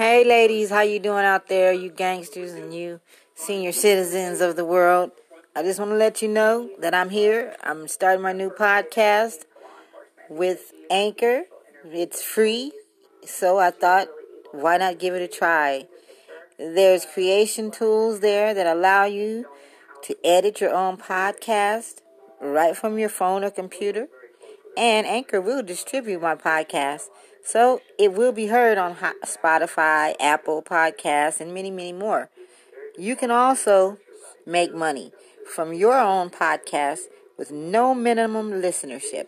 Hey ladies, how you doing out there, you gangsters and you senior citizens of the world? I just want to let you know that I'm here. I'm starting my new podcast with Anchor. It's free, so I thought why not give it a try? There's creation tools there that allow you to edit your own podcast right from your phone or computer. And Anchor will distribute my podcast. So it will be heard on Spotify, Apple Podcasts, and many, many more. You can also make money from your own podcast with no minimum listenership.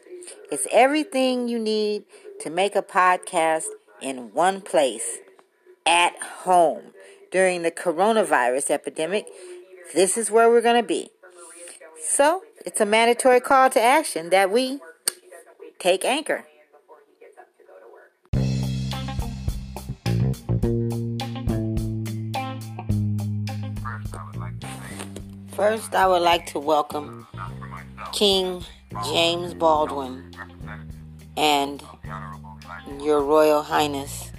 It's everything you need to make a podcast in one place at home. During the coronavirus epidemic, this is where we're going to be. So, it's a mandatory call to action that we take anchor. First, I would like to welcome King James Baldwin and Your Royal Highness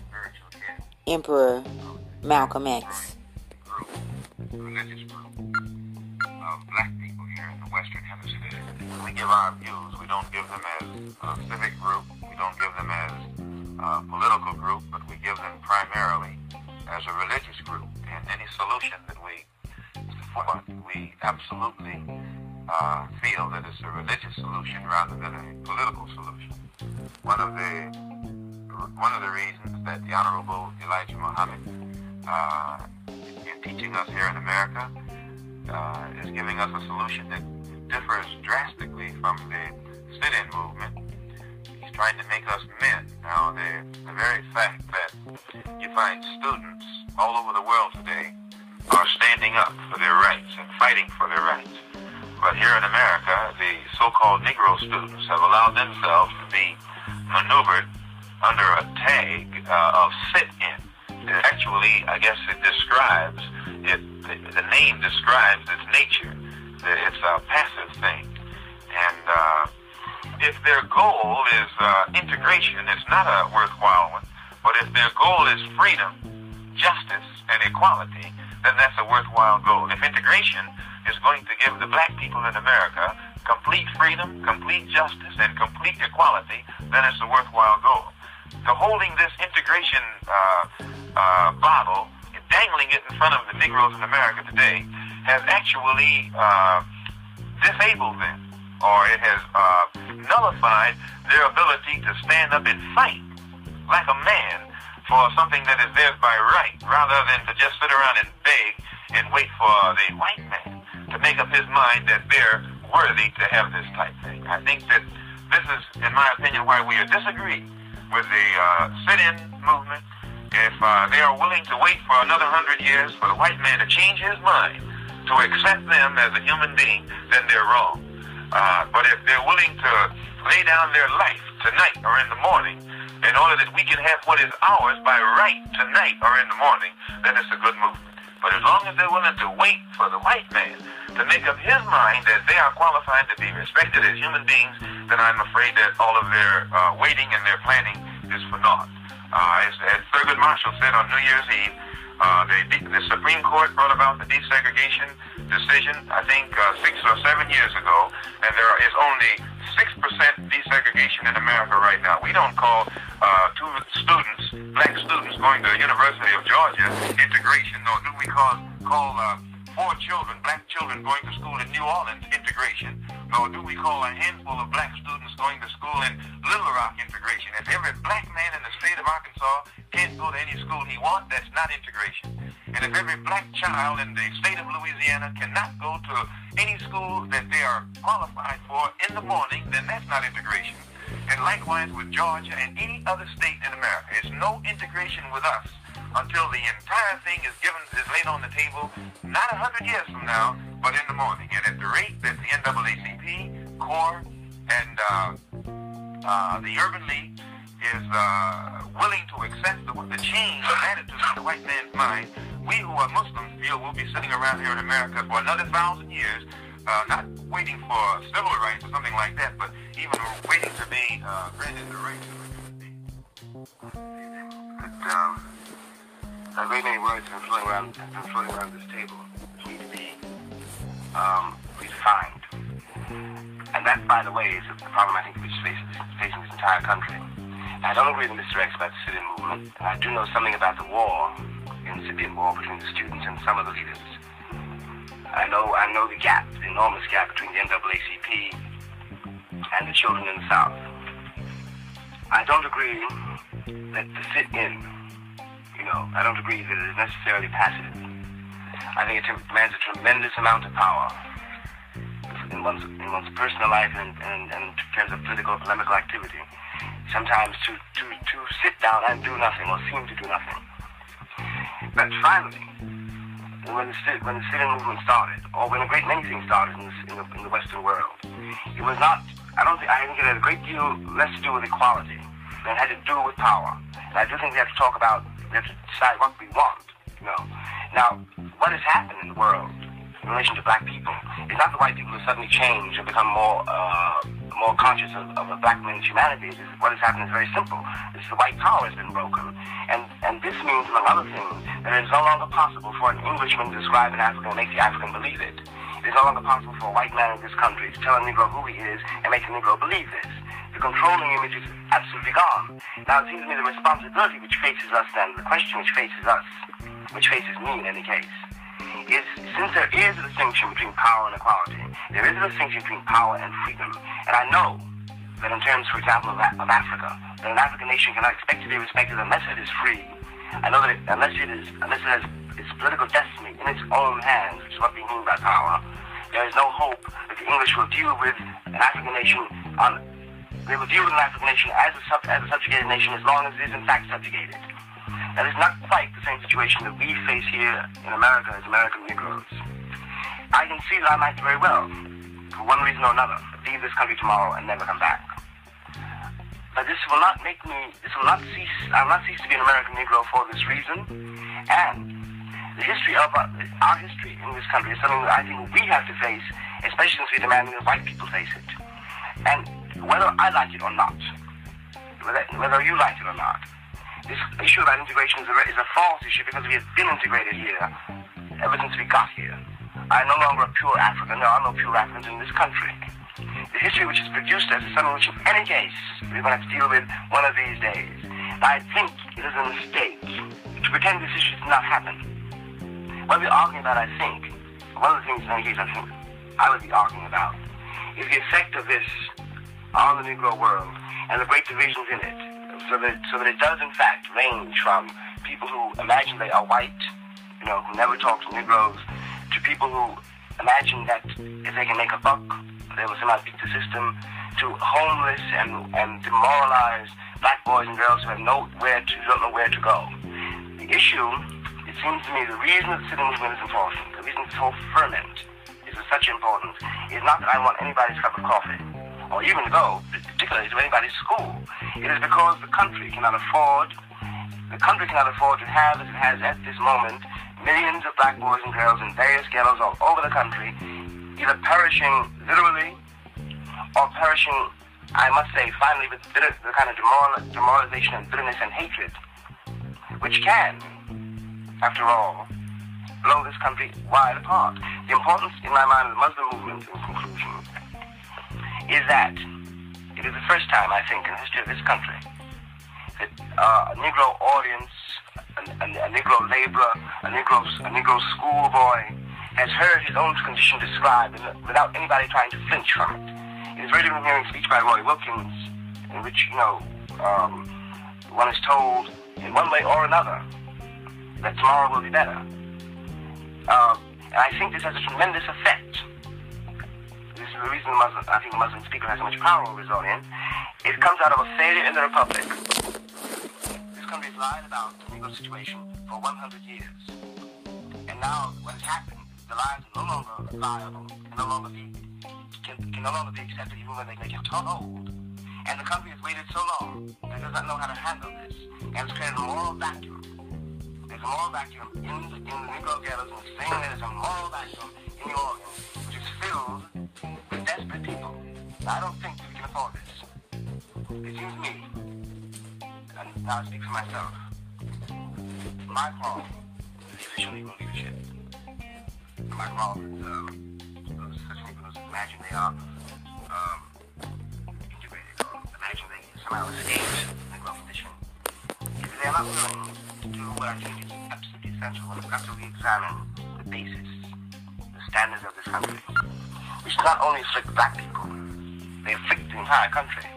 Emperor Malcolm X. Western Hemisphere. We give our views. We don't give them as a civic group. We don't give them as a political group, but we give them primarily as a religious group. And any solution that we support, we absolutely uh, feel that it's a religious solution rather than a political solution. One of the one of the reasons that the Honorable Elijah Muhammad uh, in teaching us here in America uh, is giving us a solution that differs drastically from the sit-in movement. He's trying to make us men. Now, the, the very fact that you find students all over the world today are standing up for their rights and fighting for their rights. But here in America, the so-called Negro students have allowed themselves to be maneuvered under a tag uh, of sit-in. Actually, I guess it describes it. The name describes its nature. It's a passive thing, and uh, if their goal is uh, integration, it's not a worthwhile one. But if their goal is freedom, justice, and equality, then that's a worthwhile goal. If integration is going to give the black people in America complete freedom, complete justice, and complete equality, then it's a worthwhile goal to holding this integration uh, uh, bottle, dangling it in front of the Negroes in America today, has actually uh, disabled them, or it has uh, nullified their ability to stand up and fight like a man for something that is theirs by right, rather than to just sit around and beg and wait for the white man to make up his mind that they're worthy to have this type thing. I think that this is, in my opinion, why we are disagreeing with the uh, sit-in movement, if uh, they are willing to wait for another hundred years for the white man to change his mind to accept them as a human being, then they're wrong. Uh, but if they're willing to lay down their life tonight or in the morning in order that we can have what is ours by right tonight or in the morning, then it's a good movement. But as long as they're willing to wait for the white man to make up his mind that they are qualified to be respected as human beings, then I'm afraid that all of their uh, waiting and their planning is for naught. Uh, as, as Thurgood Marshall said on New Year's Eve, uh, the, the Supreme Court brought about the desegregation decision, I think, uh, six or seven years ago, and there is only 6% desegregation in America right now. We don't call uh, two students, black students going to the University of Georgia integration, nor do we call, call uh, four children, black children going to school in New Orleans integration, nor do we call a handful of black students going to school in Little Rock integration. If every black man in the state of Arkansas can't go to any school he wants, that's not integration. And if every black child in the state of Louisiana cannot go to any school that they are qualified for in the morning, then that's not integration. And likewise with Georgia and any other state in America. It's no integration with us until the entire thing is given is laid on the table, not a hundred years from now, but in the morning. And at the rate that the NAACP, CORE, and uh, uh, the Urban League is uh, willing to accept the, the change of attitude in the white man's mind, we who are Muslims feel we'll be sitting around here in America for another thousand years, uh, not waiting for civil rights or something like that, but even waiting to be uh, granted the right to. But, um, many words been floating around, been floating around this table, um, redefined. And that, by the way, is the problem I think which is facing, this entire country. I don't agree with Mr. X about the sit-in movement, and I do know something about the war, the incipient war between the students and some of the leaders. I know I know the gap, the enormous gap between the NAACP and the children in the South. I don't agree that the sit-in, you know, I don't agree that it is necessarily passive. I think it demands a tremendous amount of power in one's, in one's personal life and, and, and in terms of political polemical activity. Sometimes to, to, to sit down and do nothing or seem to do nothing. But finally, when the, when the movement started, or when a great many things started in, in, the, in the Western world, it was not, I don't think, I think it had a great deal less to do with equality than it had to do with power. And I do think we have to talk about, we have to decide what we want, you know. Now, what has happened in the world in relation to black people is not the white people who suddenly change and become more, uh, more conscious of, of a black man's humanity. What has happened is very simple. It's the white power has been broken. And, and this means, among other things, that it is no longer possible for an Englishman to describe an African and make the African believe it. It is no longer possible for a white man in this country to tell a Negro who he is and make the Negro believe this. The controlling image is absolutely gone. Now, it seems to me the responsibility which faces us then, the question which faces us, which faces me in any case, is since there is a distinction between power and equality, there is a distinction between power and freedom. And I know that in terms, for example, of, of Africa, that an African nation cannot expect to be respected unless it is free. I know that it, unless it is, unless it has its political destiny in its own hands, which is what we mean by power, there is no hope that the English will deal with an African nation on. They will deal with an African nation as a, sub, as a subjugated nation as long as it is in fact subjugated. That is not quite the same situation that we face here in America as American Negroes. I can see that I might very well, for one reason or another, leave this country tomorrow and never come back. But this will not make me, this will not cease, I will not cease to be an American Negro for this reason. And the history of our, our history in this country is something that I think we have to face, especially since we're demanding that white people face it. And whether I like it or not, whether, whether you like it or not, this issue about integration is a, is a false issue because we have been integrated here ever since we got here. I'm no longer a pure African. There are no pure Africans in this country. The history which is produced as is something which, in any case, we're going to have to deal with one of these days. I think it is a mistake to pretend this issue did not happen. What we're arguing about, I think, one of the things in any case I think I would be arguing about is the effect of this on the Negro world and the great divisions in it. So that, so that it does, in fact, range from people who imagine they are white, you know, who never talk to Negroes, to people who imagine that if they can make a buck, they will somehow beat the system, to homeless and, and demoralized black boys and girls who have nowhere to, don't know where to go. The issue, it seems to me, the reason that the sit-in movement is important, the reason this whole ferment is such importance, is not that I want anybody's cup of coffee, or even go, particularly to anybody's school. It is because the country cannot afford, the country cannot afford to have, as it has at this moment, millions of black boys and girls in various ghettos all over the country, either perishing literally or perishing, I must say, finally, with bitter, the kind of demoral, demoralization and bitterness and hatred, which can, after all, blow this country wide apart. The importance, in my mind, of the Muslim movement, in conclusion, is that it is the first time, I think, in the history of this country that uh, a Negro audience, a, a, a Negro laborer, a Negro, a Negro schoolboy has heard his own condition described without anybody trying to flinch from it. It is really from hearing speech by Roy Wilkins in which, you know, um, one is told in one way or another that tomorrow will be better. Uh, and I think this has a tremendous effect the reason Muslim, I think Muslim speaker has so much power over audience. It comes out of a failure in the Republic. This country has lied about the legal situation for 100 years. And now what has happened, the lies are no longer liable, can no longer be, can, can no longer be accepted even when they make it told. And the country has waited so long that it does not know how to handle this. And it's created a moral vacuum. There's a moral vacuum in the, in the Negro ghettos, and same way there's a moral vacuum in New Orleans, which is filled desperate people. I don't think we can afford this. It seems me, and now I speak for myself, my call is the official Negro leadership. My call is um, those such Negroes imagine they are um, integrated or imagine they somehow escaped Negro condition. If they are not willing to do what I think is absolutely essential, we've got to re-examine the basis, the standards of this country, which not only afflict black people, they afflict the entire country.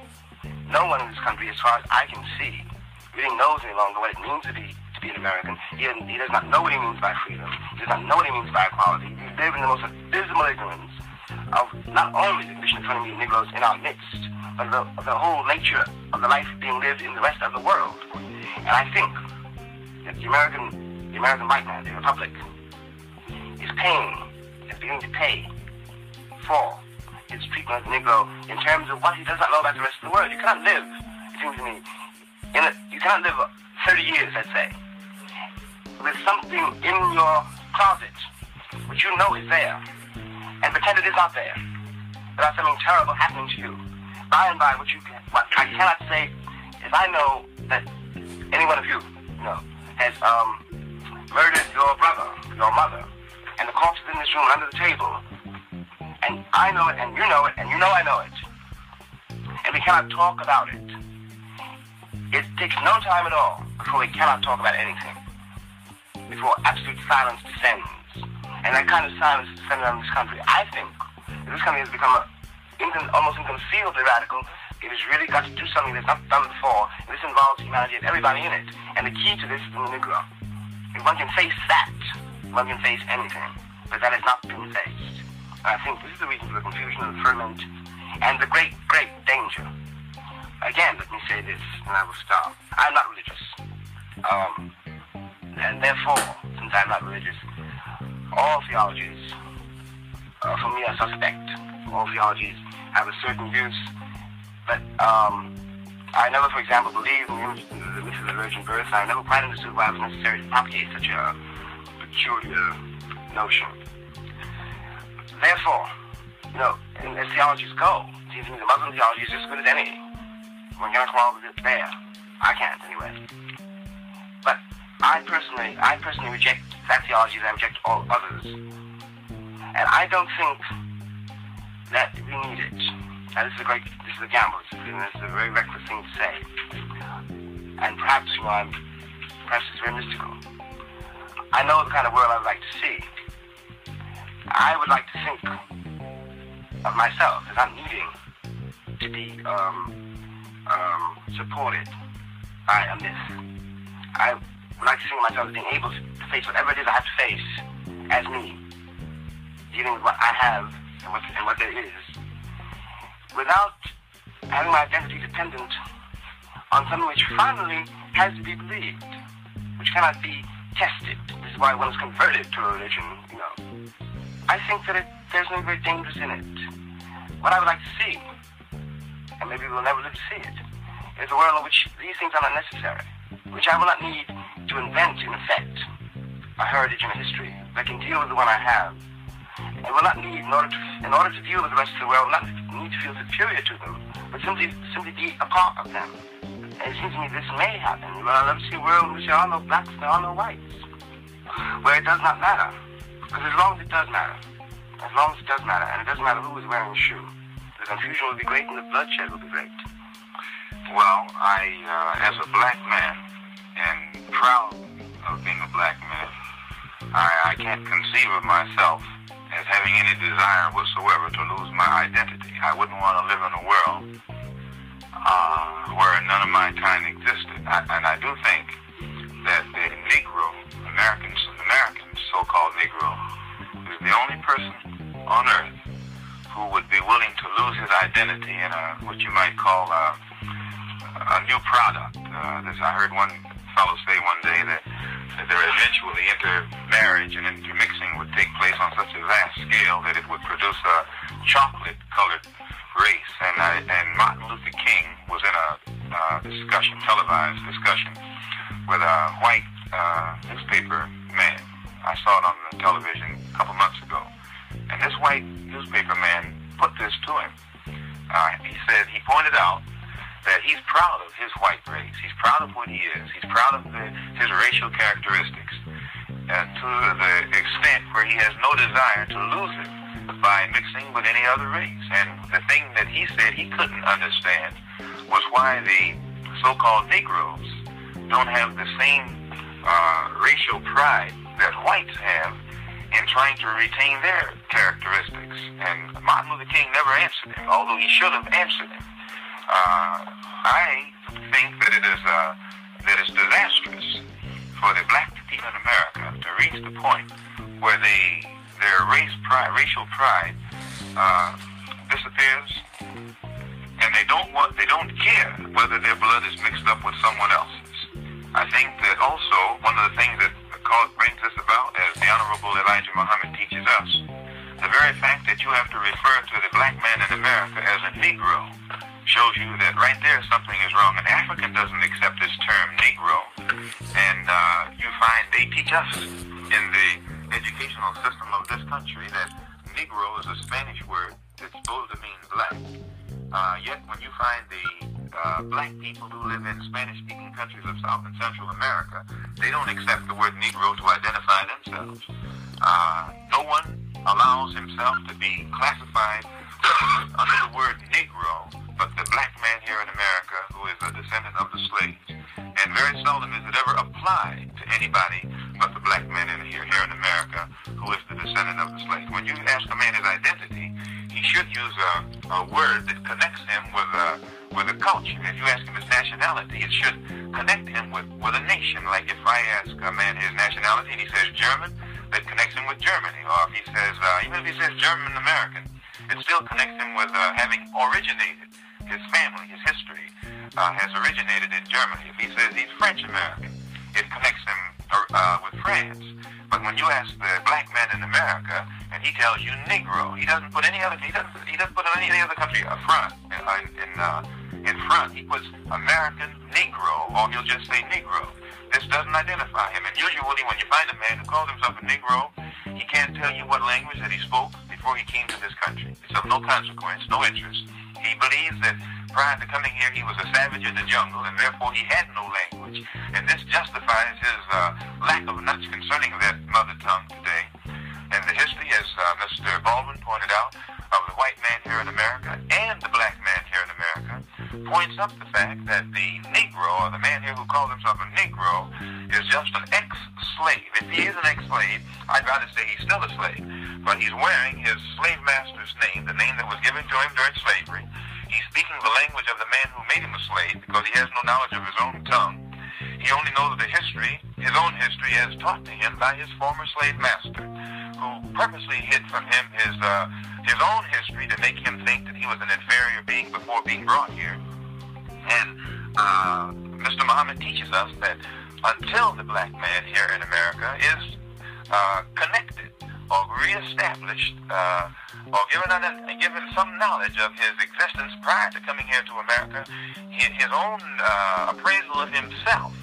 No one in this country, as far as I can see, really knows any longer what it means to be to be an American. He, he does not know what he means by freedom. He does not know what he means by equality. He lives in the most abysmal ignorance of not only the condition of 20 million Negroes in our midst, but the, the whole nature of the life being lived in the rest of the world. And I think that the American, the American white man, the Republic, is paying, is beginning to pay for his treatment the Negro in terms of what he does not know about the rest of the world. You cannot live, it seems to me, in a, you cannot live 30 years, let's say, with something in your closet which you know is there and pretend it is not there without something terrible happening to you. By and by, what you can, what I cannot say if I know that any one of you, you know, has um, murdered your brother, your mother, and the corpse is in this room under the table, and I know it, and you know it, and you know I know it, and we cannot talk about it. It takes no time at all before we cannot talk about anything, before absolute silence descends, and that kind of silence descended on this country. I think this country has become a, almost inconceivably radical. It has really got to do something that's not done before, and this involves humanity and everybody in it. And the key to this is the Negro. If one can face that, one can face anything, but that has not been faced. I think this is the reason for the confusion and the ferment and the great, great danger. Again, let me say this, and I will stop. I'm not religious. Um, and therefore, since I'm not religious, all theologies, uh, for me, are suspect. All theologies have a certain use, but um, I never, for example, believed in the myth of the virgin birth. I never quite understood why it was necessary to propagate such a peculiar notion. Therefore, you know, as theologies go, to the Muslim theology is as good as any. One cannot quarrel with it there. I can't, anyway. But I personally, I personally reject that theology and I reject all others. And I don't think that we need it. Now, this is a great, this is a gamble. This is, a very reckless thing to say. And perhaps, you know, I'm, perhaps it's very mystical. I know the kind of world I would like to see. I would like to think of myself as not needing to be um, um, supported by a myth. I would like to think of myself as being able to face whatever it is I have to face as me, dealing with what I have and what, and what there is, without having my identity dependent on something which finally has to be believed, which cannot be tested. This is why one is converted to a religion. I think that it, there's no great dangers in it. What I would like to see, and maybe we'll never live to see it, is a world in which these things are not necessary, which I will not need to invent, in effect, a heritage and a history that can deal with the one I have. And will not need, in order to, in order to deal with the rest of the world, not need to feel superior to them, but simply, simply be a part of them. And it seems to me this may happen. Well, I'll never see a world in which there are no blacks, there are no whites, where it does not matter. As long as it does matter, as long as it does matter, and it doesn't matter who is wearing the shoe, the confusion will be great and the bloodshed will be great. Well, I, uh, as a black man, and proud of being a black man, I, I can't conceive of myself as having any desire whatsoever to lose my identity. I wouldn't want to live in a world uh, where none of my kind existed. I, and I do think that the Negro, Americans, American on earth who would be willing to lose his identity in a what you might call a, a new product. Uh, this I heard one fellow say one day that, that there eventually intermarriage and intermixing would take place on such a vast scale that it would produce a chocolate-colored race. And I, and Martin Luther King was in a uh, discussion, televised discussion, with a white uh, newspaper man. I saw it on the television a couple months ago. And this white newspaper man put this to him. Uh, he said, he pointed out that he's proud of his white race. He's proud of what he is. He's proud of the, his racial characteristics uh, to the extent where he has no desire to lose it by mixing with any other race. And the thing that he said he couldn't understand was why the so-called Negroes don't have the same uh, racial pride that whites have in trying to retain their characteristics. And Martin Luther King never answered him, although he should have answered him. Uh, I think that it is uh, that it's disastrous for the black people in America to reach the point where they their race pride, racial pride, uh, disappears, and they don't want, they don't care whether their blood is mixed up with someone else's. I think that also one of the things that brings this about, as the Honorable Elijah Muhammad teaches us, the very fact that you have to refer to the black man in America as a Negro shows you that right there something is wrong. An African doesn't accept this term Negro, and uh, you find they teach us in the educational system of this country that Negro is a Spanish word that's supposed to mean black. Uh, yet when you find the uh, black people who live in Spanish-speaking countries of South and Central America, they don't accept the word Negro to identify themselves. Uh, no one allows himself to be classified under the word Negro, but the black man here in America who is a descendant of the slaves. And very seldom is it ever applied to anybody but the black man in here, here in America who is the descendant of the slaves. When you ask a man his identity, he should use a, a word that connects him with a, with a culture. If you ask him his nationality, it should connect him with, with a nation. Like if I ask a man his nationality and he says German, that connects him with Germany. Or if he says, uh, even if he says German American, it still connects him with uh, having originated. His family, his history uh, has originated in Germany. If he says he's French American, it connects him uh, with France. But when you ask the black man in America, and he tells you Negro, he doesn't put any other he doesn't he doesn't put any, any other country up front uh, in in, uh, in front. He puts American Negro, or he'll just say Negro. This doesn't identify him. And usually, when you find a man who calls himself a Negro, he can't tell you what language that he spoke before he came to this country. It's of no consequence, no interest. He believes that prior to coming here, he was a savage in the jungle, and therefore he had no language. And this justifies his uh, lack of knowledge concerning that mother tongue today. And the history, as uh, Mr. Baldwin pointed out, of the white man here in America and the black man here in America points up the fact that the Negro, or the man here who calls himself a Negro, is just an ex-slave. If he is an ex-slave, I'd rather say he's still a slave. But he's wearing his slave master's name, the name that was given to him during slavery. He's speaking the language of the man who made him a slave because he has no knowledge of his own tongue. He only knows the history, his own history, as taught to him by his former slave master, who purposely hid from him his uh, his own history to make him think that he was an inferior being before being brought here. And uh, Mr. Muhammad teaches us that until the black man here in America is uh, connected or reestablished uh, or given, given some knowledge of his existence prior to coming here to America, his, his own uh, appraisal of himself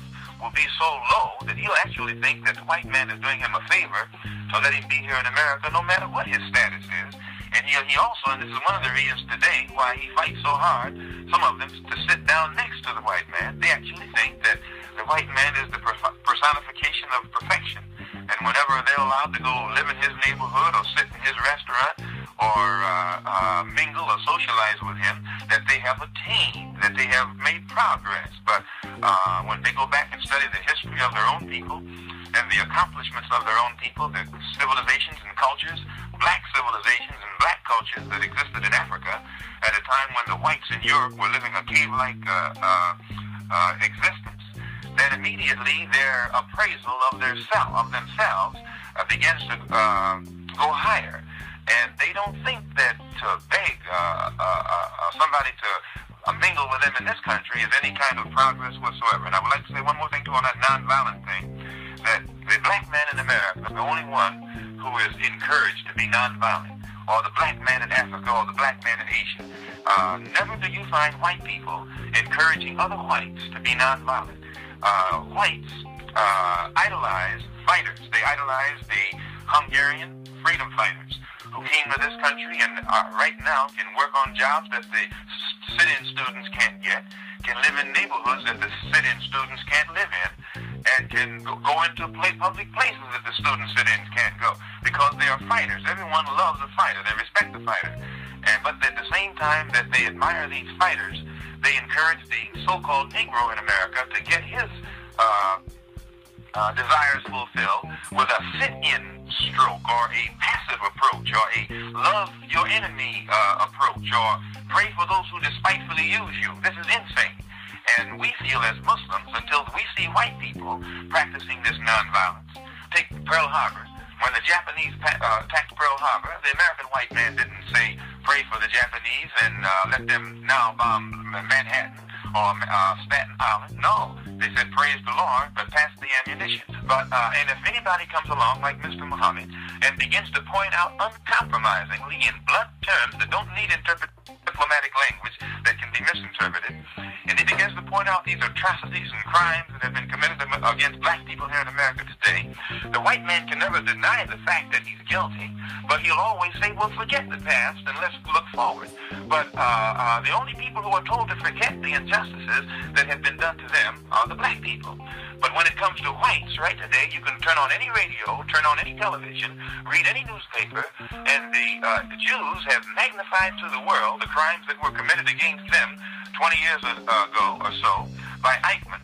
will be so low that he'll actually think that the white man is doing him a favor to let him be here in America no matter what his status is. And he, he also, and this is one of the reasons today why he fights so hard, some of them, to sit down next to the white man. They actually think that the white man is the personification of perfection. And whenever they're allowed to go live in his neighborhood or sit in his restaurant or uh, uh, mingle or socialize with him, that they have attained, that they have made progress. But uh, when they go back and study the history of their own people and the accomplishments of their own people, the civilizations and cultures, black civilizations and black cultures that existed in Africa at a time when the whites in Europe were living a cave-like uh, uh, uh, existence, then immediately their appraisal of their self, of themselves uh, begins to uh, go higher. And they don't think that to beg uh, uh, uh, somebody to uh, mingle with them in this country is any kind of progress whatsoever. And I would like to say one more thing too on that nonviolent thing, that the black man in America is the only one who is encouraged to be nonviolent, or the black man in Africa, or the black man in Asia. Uh, never do you find white people encouraging other whites to be nonviolent uh, whites uh, idolize fighters. They idolize the Hungarian freedom fighters who came to this country and uh, right now can work on jobs that the sit-in students can't get, can live in neighborhoods that the sit-in students can't live in, and can go into play public places that the student sit-ins can't go because they are fighters. Everyone loves a fighter. They respect the fighter. And but at the same time that they admire these fighters, they encourage the so-called Negro in America to get his uh, uh, desires fulfilled with a sit-in stroke or a passive approach or a love your enemy uh, approach or pray for those who despitefully use you. This is insane. And we feel as Muslims, until we see white people practicing this nonviolence, take Pearl Harbor. When the Japanese uh, attacked Pearl Harbor, the American white man didn't say, pray for the Japanese and uh, let them now bomb Manhattan or uh, Staten Island. No, they said, praise the Lord, but pass the ammunition. But, uh, and if anybody comes along like Mr. Muhammad and begins to point out uncompromisingly in blunt terms that don't need interpretation, diplomatic language that can be misinterpreted. And he begins to point out these atrocities and crimes that have been committed against black people here in America today. The white man can never deny the fact that he's guilty, but he'll always say, well, forget the past and let's look forward. But uh, uh, the only people who are told to forget the injustices that have been done to them are the black people. But when it comes to whites, right today, you can turn on any radio, turn on any television, read any newspaper, and the, uh, the Jews have magnified to the world the crimes that were committed against them 20 years ago or so by Eichmann.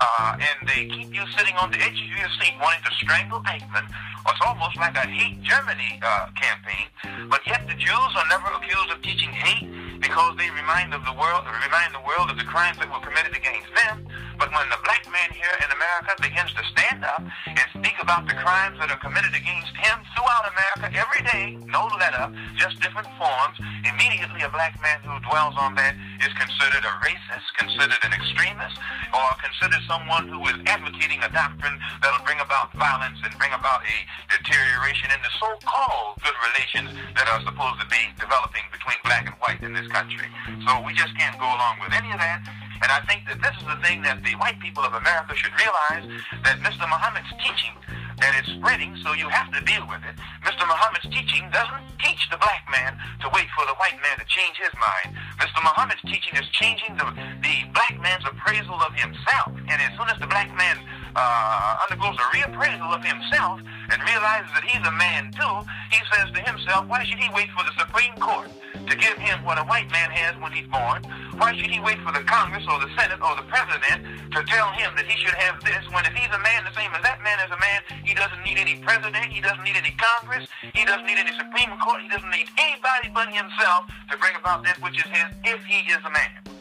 Uh, and they keep you sitting on the edge of your seat wanting to strangle Eichmann. It's almost like a hate Germany uh, campaign. But yet the Jews are never accused of teaching hate because they remind of the world, remind the world of the crimes that were committed against them. But when the black man here in America begins to stand up and speak about the crimes that are committed against him throughout America every day, no letter, just different forms, immediately a black man who dwells on that is considered a racist, considered an extremist, or considered someone who is advocating a doctrine that'll bring about violence and bring about a deterioration in the so-called good relations that are supposed to be developing between black and white in this country. So we just can't go along with any of that. And I think that this is the thing that the white people of America should realize that Mr. Muhammad's teaching that it's spreading, so you have to deal with it. Mr. Muhammad's teaching doesn't teach the black man to wait for the white man to change his mind. Mr. Muhammad's teaching is changing the, the black man's appraisal of himself. And as soon as the black man uh, undergoes a reappraisal of himself and realizes that he's a man too, he says to himself, why should he wait for the Supreme Court to give him what a white man has when he's born? Why should he wait for the Congress or the Senate or the President to tell him that he should have this when if he's a man the same as that man is a man, he doesn't need any president, he doesn't need any Congress, he doesn't need any Supreme Court, he doesn't need anybody but himself to bring about that which is his if he is a man.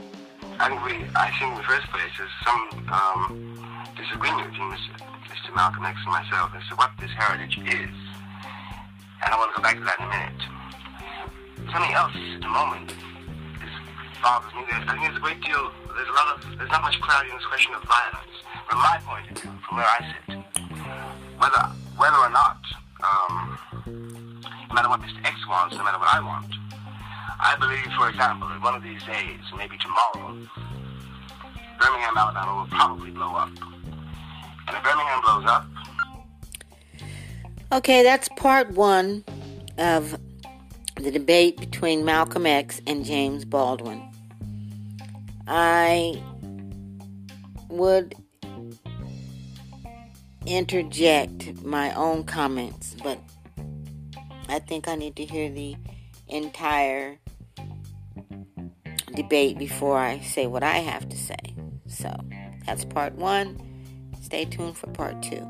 I think we, I think in the first place, is some um, disagreement between Mr. Mr. Malcolm X and myself as to what this heritage is. And I want to go back to that in a minute. Something else at the moment is bothers me. There's, I think there's a great deal, there's a lot of, there's not much clarity in this question of violence. From my point of view, from where I sit, whether, whether or not, um, no matter what Mr. X wants, no matter what I want, I believe, for example, that one of these days, maybe tomorrow, Birmingham, Alabama will probably blow up. And if Birmingham blows up. Okay, that's part one of the debate between Malcolm X and James Baldwin. I would interject my own comments, but I think I need to hear the entire debate before I say what I have to say. So that's part one. Stay tuned for part two.